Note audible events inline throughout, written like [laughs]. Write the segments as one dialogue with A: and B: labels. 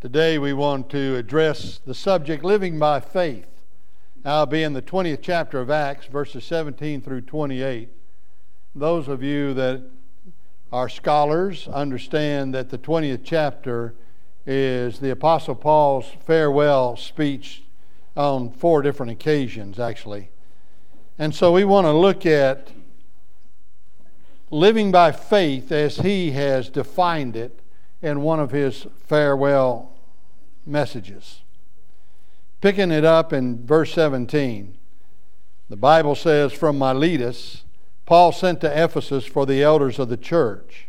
A: Today we want to address the subject living by faith. I'll be in the 20th chapter of Acts, verses 17 through 28. Those of you that are scholars understand that the 20th chapter is the Apostle Paul's farewell speech on four different occasions, actually. And so we want to look at living by faith as he has defined it in one of his farewell messages. Picking it up in verse 17, the Bible says, From Miletus, Paul sent to Ephesus for the elders of the church.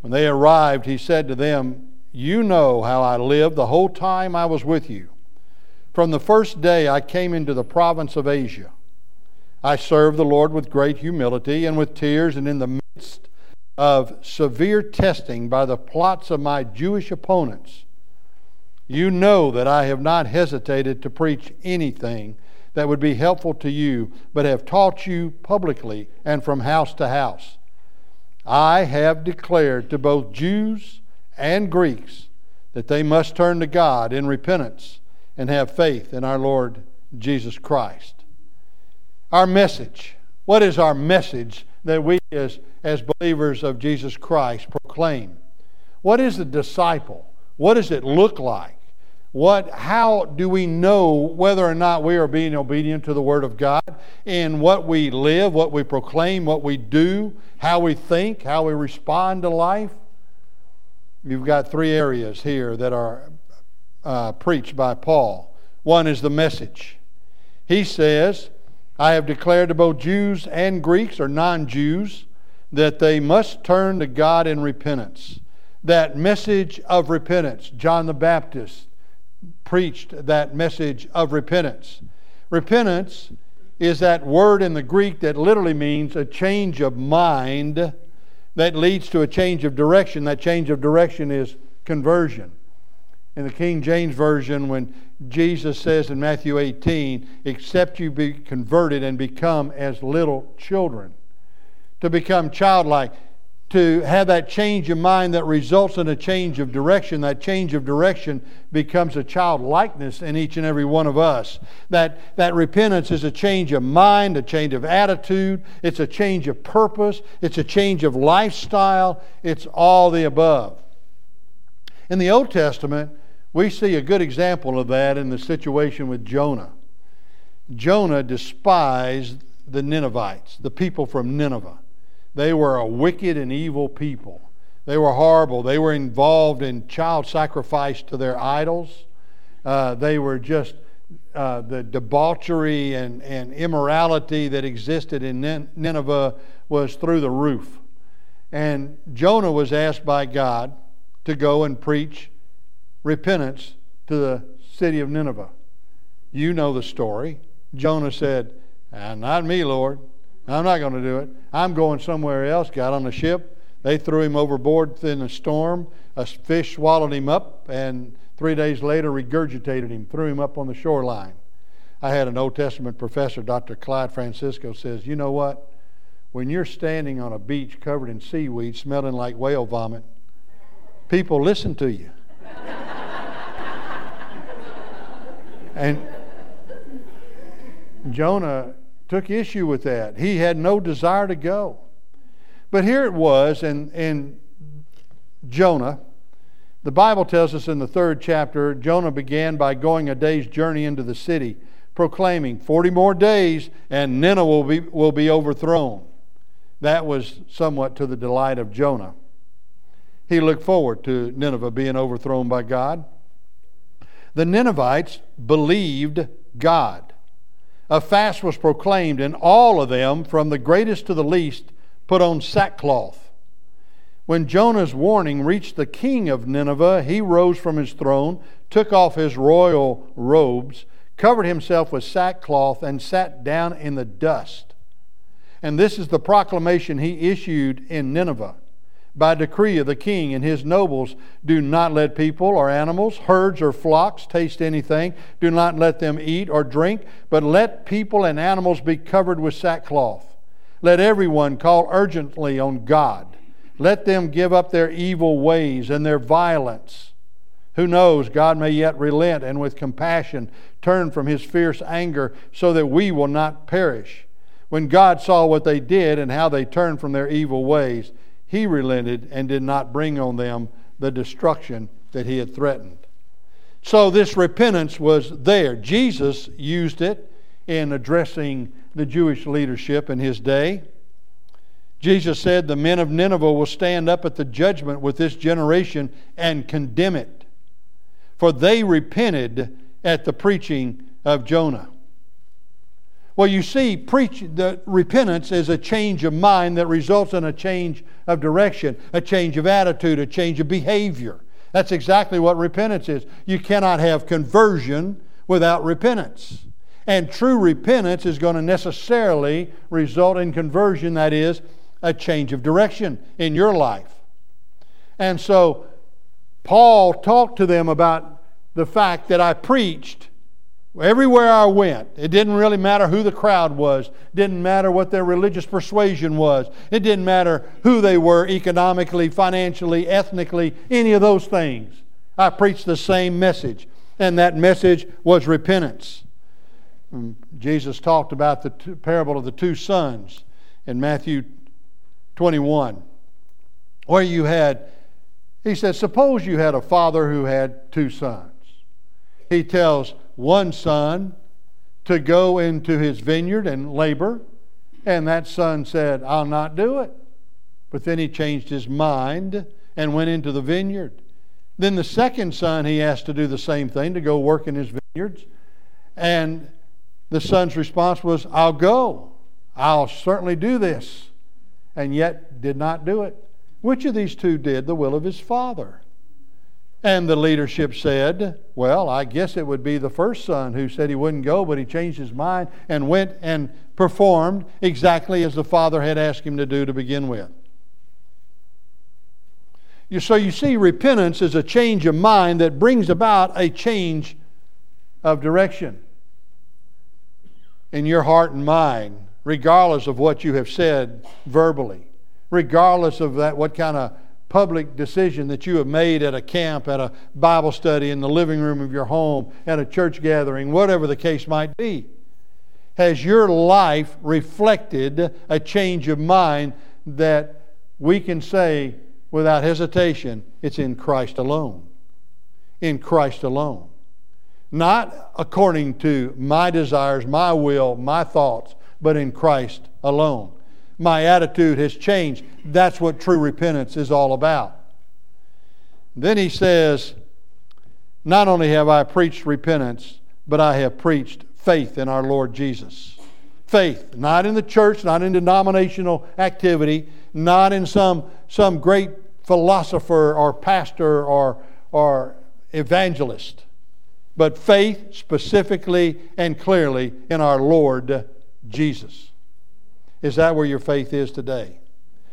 A: When they arrived, he said to them, You know how I lived the whole time I was with you. From the first day I came into the province of Asia. I served the Lord with great humility and with tears and in the midst of severe testing by the plots of my Jewish opponents. You know that I have not hesitated to preach anything that would be helpful to you, but have taught you publicly and from house to house. I have declared to both Jews and Greeks that they must turn to God in repentance and have faith in our Lord Jesus Christ. Our message. What is our message that we as as believers of Jesus Christ proclaim. What is a disciple? What does it look like? What, how do we know whether or not we are being obedient to the Word of God in what we live, what we proclaim, what we do, how we think, how we respond to life? You've got three areas here that are uh, preached by Paul. One is the message. He says, I have declared to both Jews and Greeks or non Jews that they must turn to God in repentance. That message of repentance, John the Baptist preached that message of repentance. Repentance is that word in the Greek that literally means a change of mind that leads to a change of direction. That change of direction is conversion. In the King James Version, when Jesus says in Matthew 18, except you be converted and become as little children to become childlike, to have that change of mind that results in a change of direction. That change of direction becomes a childlikeness in each and every one of us. That, that repentance is a change of mind, a change of attitude, it's a change of purpose, it's a change of lifestyle, it's all the above. In the Old Testament, we see a good example of that in the situation with Jonah. Jonah despised the Ninevites, the people from Nineveh. They were a wicked and evil people. They were horrible. They were involved in child sacrifice to their idols. Uh, they were just uh, the debauchery and, and immorality that existed in Nineveh was through the roof. And Jonah was asked by God to go and preach repentance to the city of Nineveh. You know the story. Jonah said, ah, Not me, Lord. I'm not going to do it. I'm going somewhere else. Got on a ship. They threw him overboard in a storm. A fish swallowed him up, and three days later regurgitated him, threw him up on the shoreline. I had an Old Testament professor, Dr. Clyde Francisco, says, You know what? When you're standing on a beach covered in seaweed, smelling like whale vomit, people listen to you. And Jonah took issue with that. He had no desire to go. But here it was and, and Jonah. The Bible tells us in the third chapter Jonah began by going a day's journey into the city, proclaiming, 40 more days and Nineveh will be, will be overthrown. That was somewhat to the delight of Jonah. He looked forward to Nineveh being overthrown by God. The Ninevites believed God. A fast was proclaimed, and all of them, from the greatest to the least, put on sackcloth. When Jonah's warning reached the king of Nineveh, he rose from his throne, took off his royal robes, covered himself with sackcloth, and sat down in the dust. And this is the proclamation he issued in Nineveh by decree of the king and his nobles, do not let people or animals, herds or flocks taste anything. Do not let them eat or drink, but let people and animals be covered with sackcloth. Let everyone call urgently on God. Let them give up their evil ways and their violence. Who knows, God may yet relent and with compassion turn from his fierce anger so that we will not perish. When God saw what they did and how they turned from their evil ways, he relented and did not bring on them the destruction that he had threatened. So this repentance was there. Jesus used it in addressing the Jewish leadership in his day. Jesus said, The men of Nineveh will stand up at the judgment with this generation and condemn it for they repented at the preaching of Jonah. Well, you see, preach, the repentance is a change of mind that results in a change of direction, a change of attitude, a change of behavior. That's exactly what repentance is. You cannot have conversion without repentance. And true repentance is going to necessarily result in conversion, that is, a change of direction in your life. And so Paul talked to them about the fact that I preached everywhere I went. It didn't really matter who the crowd was, it didn't matter what their religious persuasion was, it didn't matter who they were economically, financially, ethnically, any of those things. I preached the same message, and that message was repentance. Mm, Jesus talked about the parable of the two sons in Matthew 21, where you had he said, Suppose you had a father who had two sons. He tells one son to go into his vineyard and labor, and that son said, I'll not do it. But then he changed his mind and went into the vineyard. Then the second son he asked to do the same thing, to go work in his vineyards. And the son's response was, I'll go. I'll certainly do this. And yet did not do it. Which of these two did the will of his father? And the leadership said, Well, I guess it would be the first son who said he wouldn't go, but he changed his mind and went and performed exactly as the father had asked him to do to begin with. So you see, repentance is a change of mind that brings about a change of direction in your heart and mind, regardless of what you have said verbally regardless of that, what kind of public decision that you have made at a camp, at a Bible study, in the living room of your home, at a church gathering, whatever the case might be. Has your life reflected a change of mind that we can say without hesitation it's in Christ alone? In Christ alone. Not according to my desires, my will, my thoughts, but in Christ alone my attitude has changed. That's what true repentance is all about. Then he says, Not only have I preached repentance, but I have preached faith in our Lord Jesus. Faith, not in the church, not in denominational activity, not in some, some great philosopher or pastor or, or evangelist, but faith specifically and clearly in our Lord Jesus. Is that where your faith is today?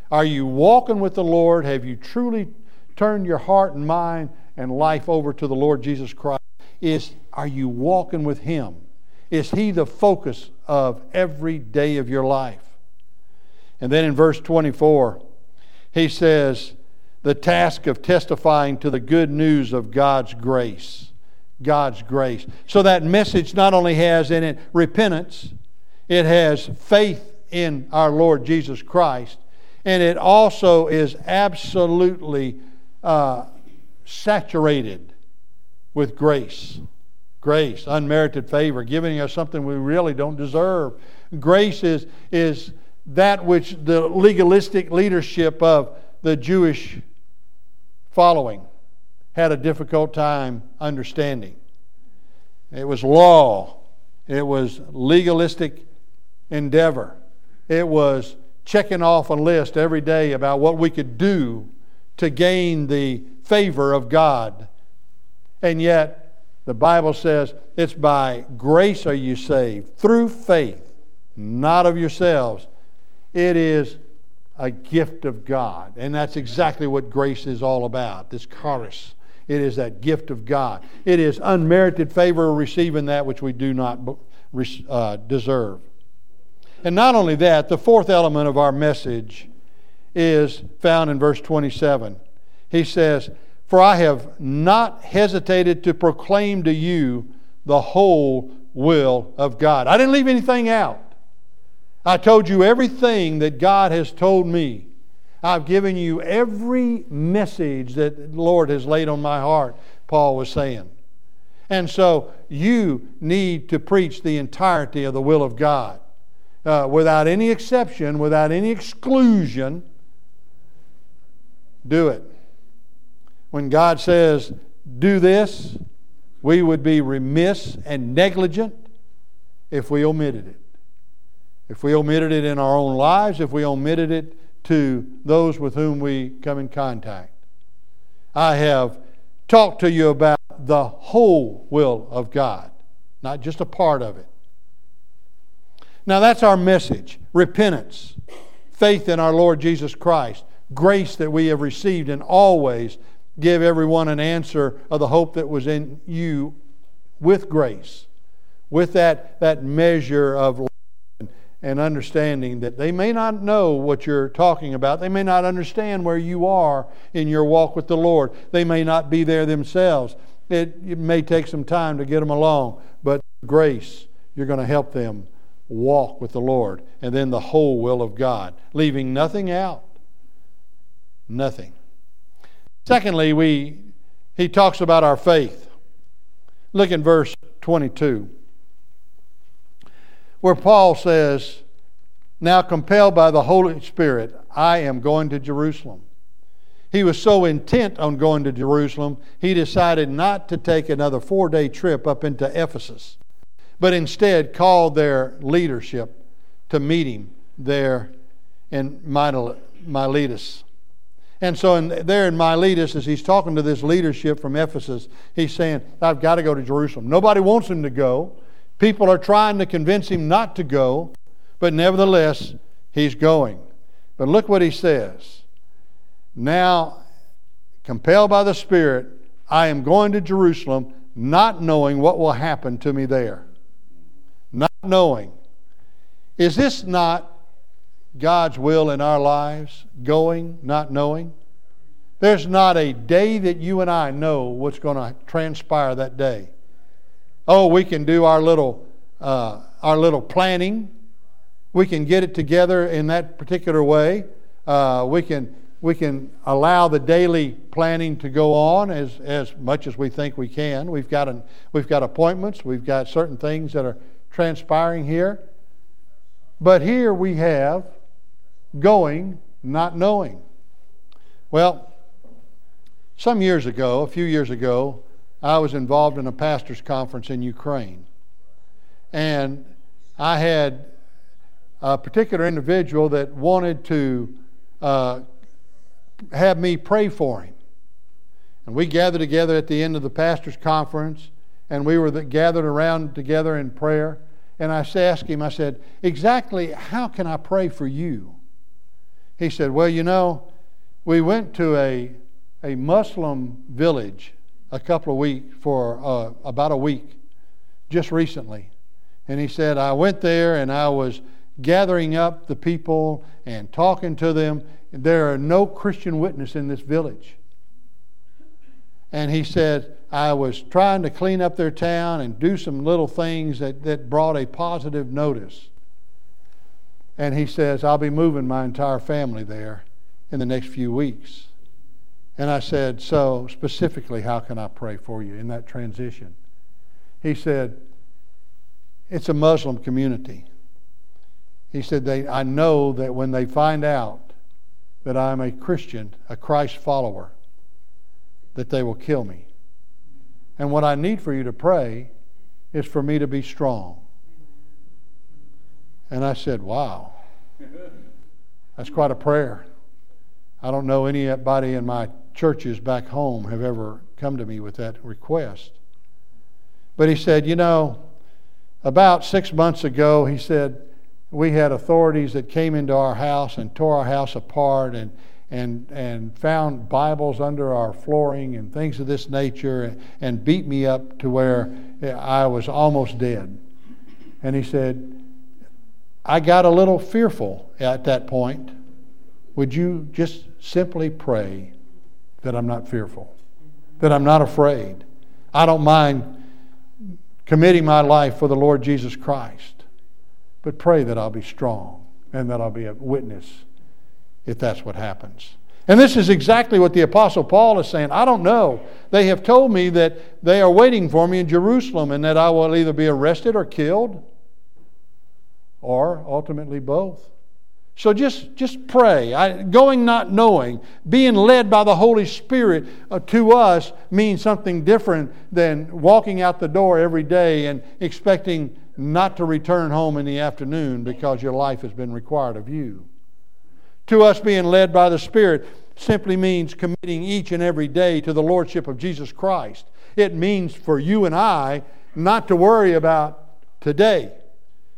A: Are you walking with the Lord? Have you truly turned your heart and mind and life over to the Lord Jesus Christ? Is are you walking with him? Is he the focus of every day of your life? And then in verse 24, he says, the task of testifying to the good news of God's grace. God's grace. So that message not only has in it repentance, it has faith in our Lord Jesus Christ. And it also is absolutely uh, saturated with grace. Grace, unmerited favor, giving us something we really don't deserve. Grace is, is that which the legalistic leadership of the Jewish following had a difficult time understanding. It was law, it was legalistic endeavor. It was checking off a list every day about what we could do to gain the favor of God. And yet, the Bible says it's by grace are you saved, through faith, not of yourselves. It is a gift of God. And that's exactly what grace is all about this charis. It is that gift of God. It is unmerited favor receiving that which we do not uh, deserve. And not only that, the fourth element of our message is found in verse 27. He says, For I have not hesitated to proclaim to you the whole will of God. I didn't leave anything out. I told you everything that God has told me. I've given you every message that the Lord has laid on my heart, Paul was saying. And so you need to preach the entirety of the will of God uh, without any exception, without any exclusion. Do it. When God says, do this, we would be remiss and negligent if we omitted it. If we omitted it in our own lives, if we omitted it to those with whom we come in contact. I have talked to you about the whole will of God, not just a part of it. Now, that's our message repentance, faith in our Lord Jesus Christ, grace that we have received, and always give everyone an answer of the hope that was in you with grace, with that, that measure of and understanding that they may not know what you're talking about. They may not understand where you are in your walk with the Lord. They may not be there themselves. It, it may take some time to get them along, but grace, you're going to help them walk with the Lord. And then the whole will of God, leaving nothing out. Nothing. Secondly, we, he talks about our faith. Look in verse 22 where Paul says, Now compelled by the Holy Spirit, I am going to Jerusalem. He was so intent on going to Jerusalem, he decided not to take another four day trip up into Ephesus, but instead called their leadership to meet him there in Miletus. And so in, there in Miletus, as he's talking to this leadership from Ephesus, he's saying, I've got to go to Jerusalem. Nobody wants him to go. People are trying to convince him not to go, but nevertheless, he's going. But look what he says. Now, compelled by the Spirit, I am going to Jerusalem, not knowing what will happen to me there. Knowing. Is this not God's will in our lives? Going, not knowing? There's not a day that you and I know what's going to transpire that day. Oh, we can do our little, uh, our little planning. We can get it together in that particular way. Uh, we, can, we can allow the daily planning to go on as, as much as we think we can. We've got, an, we've got appointments, we've got certain things that are transpiring here. But here we have going, not knowing. Well, some years ago, a few years ago, I was involved in a pastor's conference in Ukraine. And I had a particular individual that wanted to uh, have me pray for him. And we gathered together at the end of the pastor's conference, and we were gathered around together in prayer. And I asked him, I said, exactly how can I pray for you? He said, Well, you know, we went to a, a Muslim village a couple of weeks, for uh, about a week, just recently. And he said, I went there and I was gathering up the people and talking to them. There are no Christian witness in this village. And he said, I was trying to clean up their town and do some little things that, that brought a positive notice. And he says, I'll be moving my entire family there in the next few weeks. And I said, So, specifically, how can I pray for you in that transition? He said, It's a Muslim community. He said, they, I know that when they find out that I'm a Christian, a Christ follower, that they will kill me. And what I need for you to pray is for me to be strong. And I said, Wow, that's quite a prayer. I don't know anybody in my churches back home have ever come to me with that request. But he said, you know, about six months ago, he said, we had authorities that came into our house and tore our house apart and, and, and found Bibles under our flooring and things of this nature and beat me up to where I was almost dead. And he said, I got a little fearful at that point. Would you just simply pray that I'm not fearful. that I'm not afraid. I don't mind committing my life for the Lord Jesus Christ. But pray that I'll be strong and that I'll be a witness if that's what happens. And this is exactly what the Apostle Paul is saying. I don't know. They have told me that they are waiting for me in Jerusalem and that I will either be arrested or killed or ultimately both. So just, just pray. I, going not knowing, being led by the Holy Spirit uh, to us means something different than walking out the door every day and expecting not to return home in the afternoon because your life has been required of you. To us, being led by the Spirit simply means committing each and every day to the Lordship of Jesus Christ. It means for you and I not to worry about today.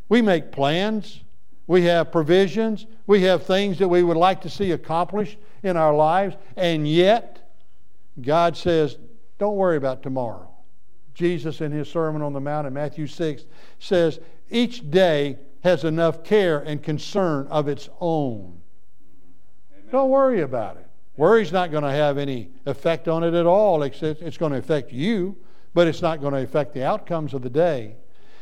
A: We make plans, we have provisions, we have things that we would like to see accomplished in our lives, and yet God says, don't worry about tomorrow. Jesus, in his Sermon on the Mount in Matthew 6, says, each day has enough care and concern of its own. Don't worry about it. Worry's not going to have any effect on it at all, except it's going to affect you, but it's not going to affect the outcomes of the day.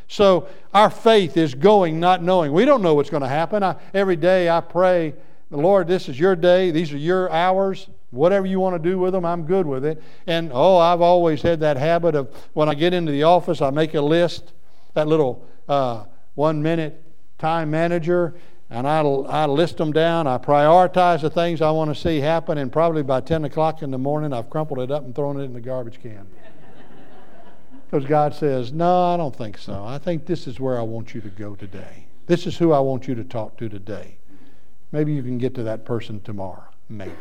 A: So our faith is going not knowing. We don't know what's going to happen. I, every day I pray, Lord, this is your day. These are your hours. Whatever you want to do with them, I'm good with it. And oh, I've always had that habit of when I get into the office, I make a list, that little uh, one minute time manager, and I, I list them down. I prioritize the things I want to see happen, and probably by 10 o'clock in the morning, I've crumpled it up and thrown it in the garbage can. [laughs] Because God says, No, I don't think so. I think this is where I want you to go today. This is who I want you to talk to today. Maybe you can get to that person tomorrow. Maybe.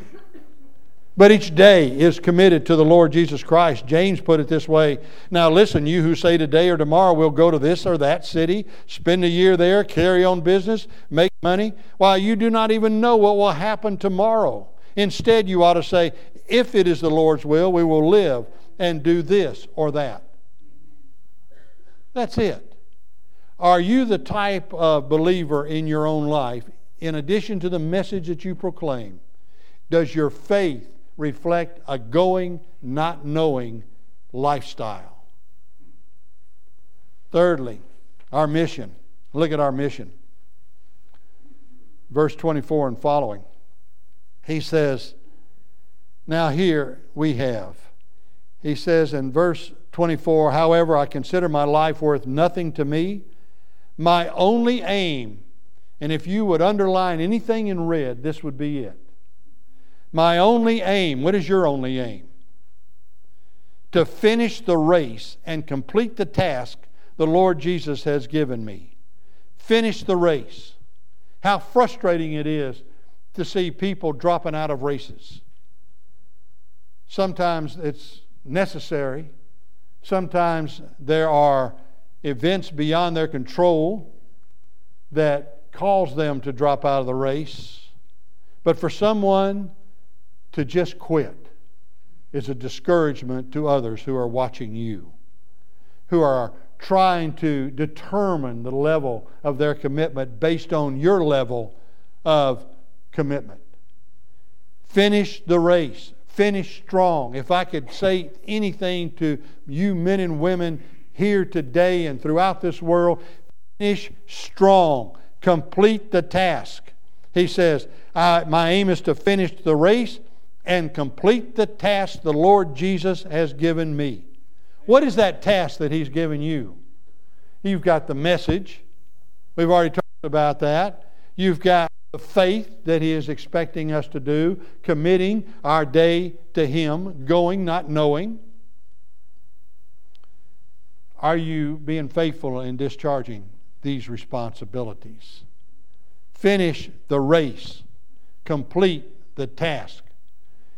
A: But each day is committed to the Lord Jesus Christ. James put it this way Now listen, you who say today or tomorrow we'll go to this or that city, spend a year there, carry on business, make money, while you do not even know what will happen tomorrow. Instead, you ought to say, If it is the Lord's will, we will live and do this or that. That's it. Are you the type of believer in your own life, in addition to the message that you proclaim? Does your faith reflect a going, not knowing lifestyle. Thirdly, our mission. Look at our mission. Verse 24 and following. He says, Now here we have. He says in verse 24, However, I consider my life worth nothing to me. My only aim, and if you would underline anything in red, this would be it my only aim, what is your only aim? To finish the race and complete the task the Lord Jesus has given me. Finish the race. How frustrating it is to see people dropping out of races. Sometimes it's necessary, sometimes there are events beyond their control that cause them to drop out of the race. But for someone to just quit is a discouragement to others who are watching you, who are trying to determine the level of their commitment based on your level of commitment. Finish the race. Finish strong. If I could say anything to you men and women here today and throughout this world, finish strong. Complete the task. He says, My aim is to finish the race and complete the task the Lord Jesus has given me. What is that task that He's given you? You've got the message. We've already talked about that. You've got the faith that He is expecting us to do, committing our day to Him, going, not knowing. Are you being faithful in discharging these responsibilities? Finish the race, complete the task.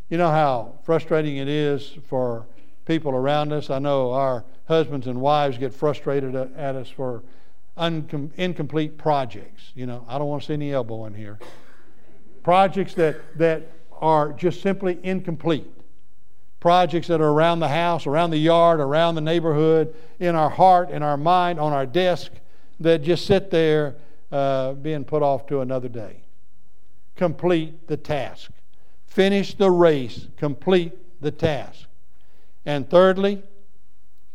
A: You know how frustrating it is for people around us. I know our husbands and wives get frustrated at us for uncom- incomplete projects. You know, I don't want to see any elbow in here. projects that, that are just simply incomplete. Projects that are around the house, around the yard, around the neighborhood, in our heart, in our mind, on our desk, that just sit there uh, being put off to another day. Complete the task. Finish the race, complete the task. And thirdly,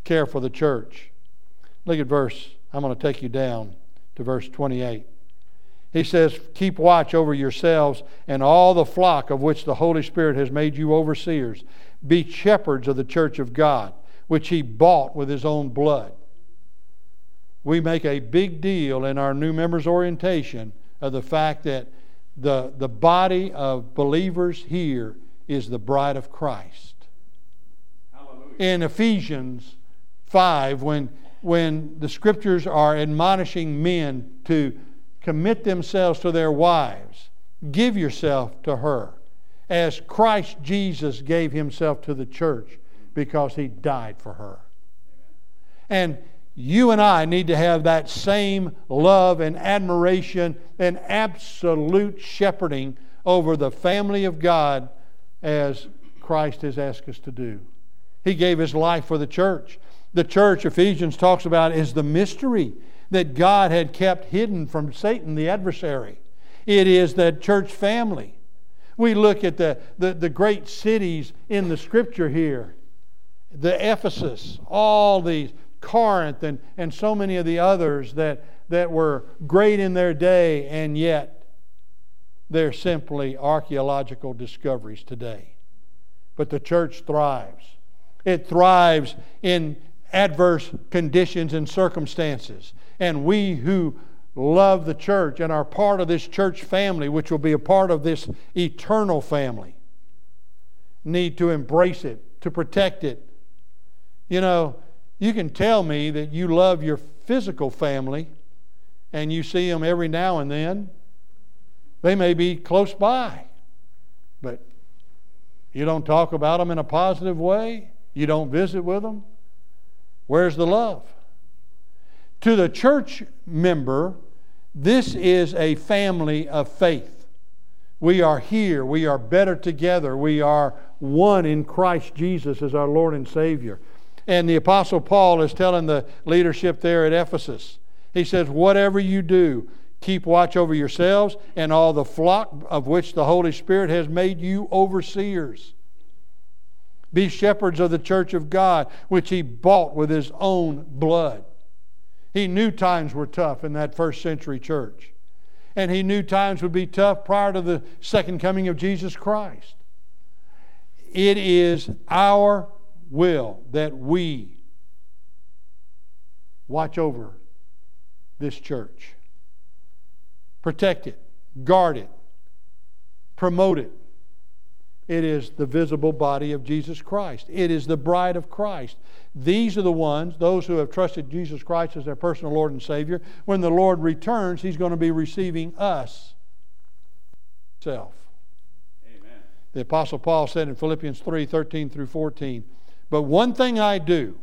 A: care for the church. Look at verse, I'm going to take you down to verse 28. He says, Keep watch over yourselves and all the flock of which the Holy Spirit has made you overseers. Be shepherds of the church of God, which He bought with His own blood. We make a big deal in our new members' orientation of the fact that the, the body of believers here is the bride of Christ. Hallelujah. In Ephesians 5, when, when the scriptures are admonishing men to commit themselves to their wives, give yourself to her, as Christ Jesus gave himself to the church because he died for her. And you and I need to have that same love and admiration and absolute shepherding over the family of God as Christ has asked us to do. He gave his life for the church. The church, Ephesians talks about, is the mystery that God had kept hidden from Satan, the adversary. It is that church family. We look at the, the, the great cities in the scripture here the Ephesus, all these Corinth and, and so many of the others that, that were great in their day, and yet they're simply archaeological discoveries today. But the church thrives. It thrives in adverse conditions and circumstances. And we who love the church and are part of this church family, which will be a part of this eternal family, need to embrace it, to protect it. You know, you can tell me that you love your physical family and you see them every now and then. They may be close by, but you don't talk about them in a positive way. You don't visit with them. Where's the love? To the church member, this is a family of faith. We are here. We are better together. We are one in Christ Jesus as our Lord and Savior. And the Apostle Paul is telling the leadership there at Ephesus, he says, Whatever you do, keep watch over yourselves and all the flock of which the Holy Spirit has made you overseers. Be shepherds of the church of God, which he bought with his own blood. He knew times were tough in that first century church. And he knew times would be tough prior to the second coming of Jesus Christ. It is our will that we watch over this church, protect it, guard it, promote it. It is the visible body of Jesus Christ. It is the bride of Christ. These are the ones, those who have trusted Jesus Christ as their personal Lord and Savior. When the Lord returns, He's going to be receiving us Self. Amen. The Apostle Paul said in Philippians 3 13 through 14, but one thing I do,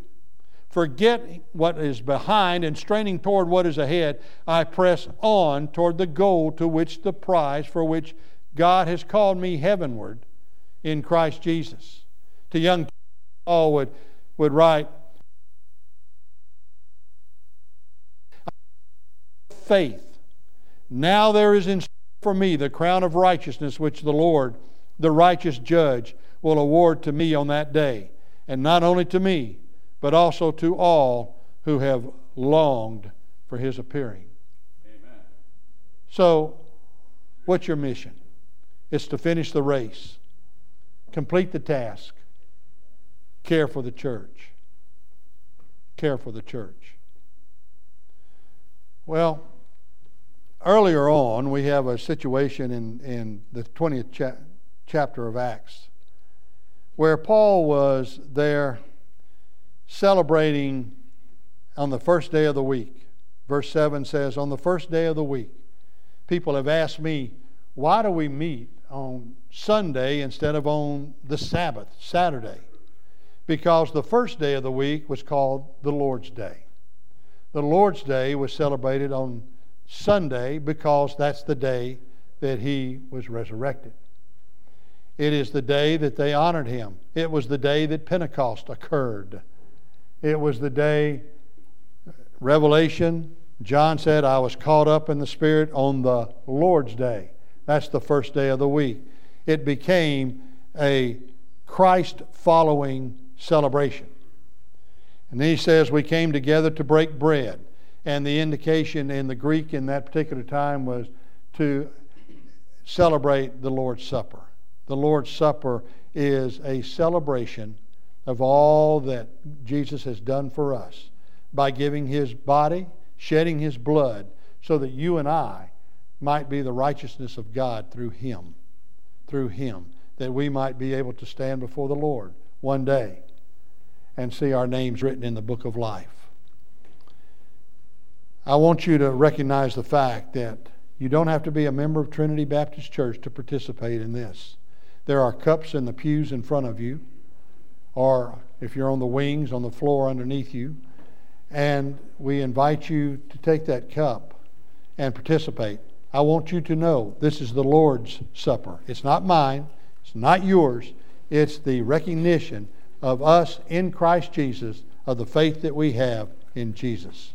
A: forget what is behind and straining toward what is ahead, I press on toward the goal to which the prize for which God has called me heavenward in Christ Jesus. To young Paul would, would write, faith. Now there is in for me the crown of righteousness which the Lord, the righteous judge, will award to me on that day and not only to me, but also to all who have longed for his appearing. Amen. So, what's your mission? It's to finish the race, complete the task, care for the church. Care for the church. Well, earlier on, we have a situation in, in the 20th cha- chapter of Acts where Paul was there celebrating on the first day of the week. Verse 7 says, On the first day of the week, people have asked me, why do we meet on Sunday instead of on the Sabbath, Saturday? Because the first day of the week was called the Lord's Day. The Lord's Day was celebrated on Sunday because that's the day that he was resurrected. It is the day that they honored him. It was the day that Pentecost occurred. It was the day, Revelation, John said, I was caught up in the Spirit on the Lord's day. That's the first day of the week. It became a Christ following celebration. And then he says, We came together to break bread. And the indication in the Greek in that particular time was to celebrate the Lord's Supper. The Lord's Supper is a celebration of all that Jesus has done for us by giving his body, shedding his blood, so that you and I might be the righteousness of God through him. Through him. That we might be able to stand before the Lord one day and see our names written in the book of life. I want you to recognize the fact that you don't have to be a member of Trinity Baptist Church to participate in this. There are cups in the pews in front of you, or if you're on the wings, on the floor underneath you. And we invite you to take that cup and participate. I want you to know this is the Lord's Supper. It's not mine, it's not yours. It's the recognition of us in Christ Jesus, of the faith that we have in Jesus.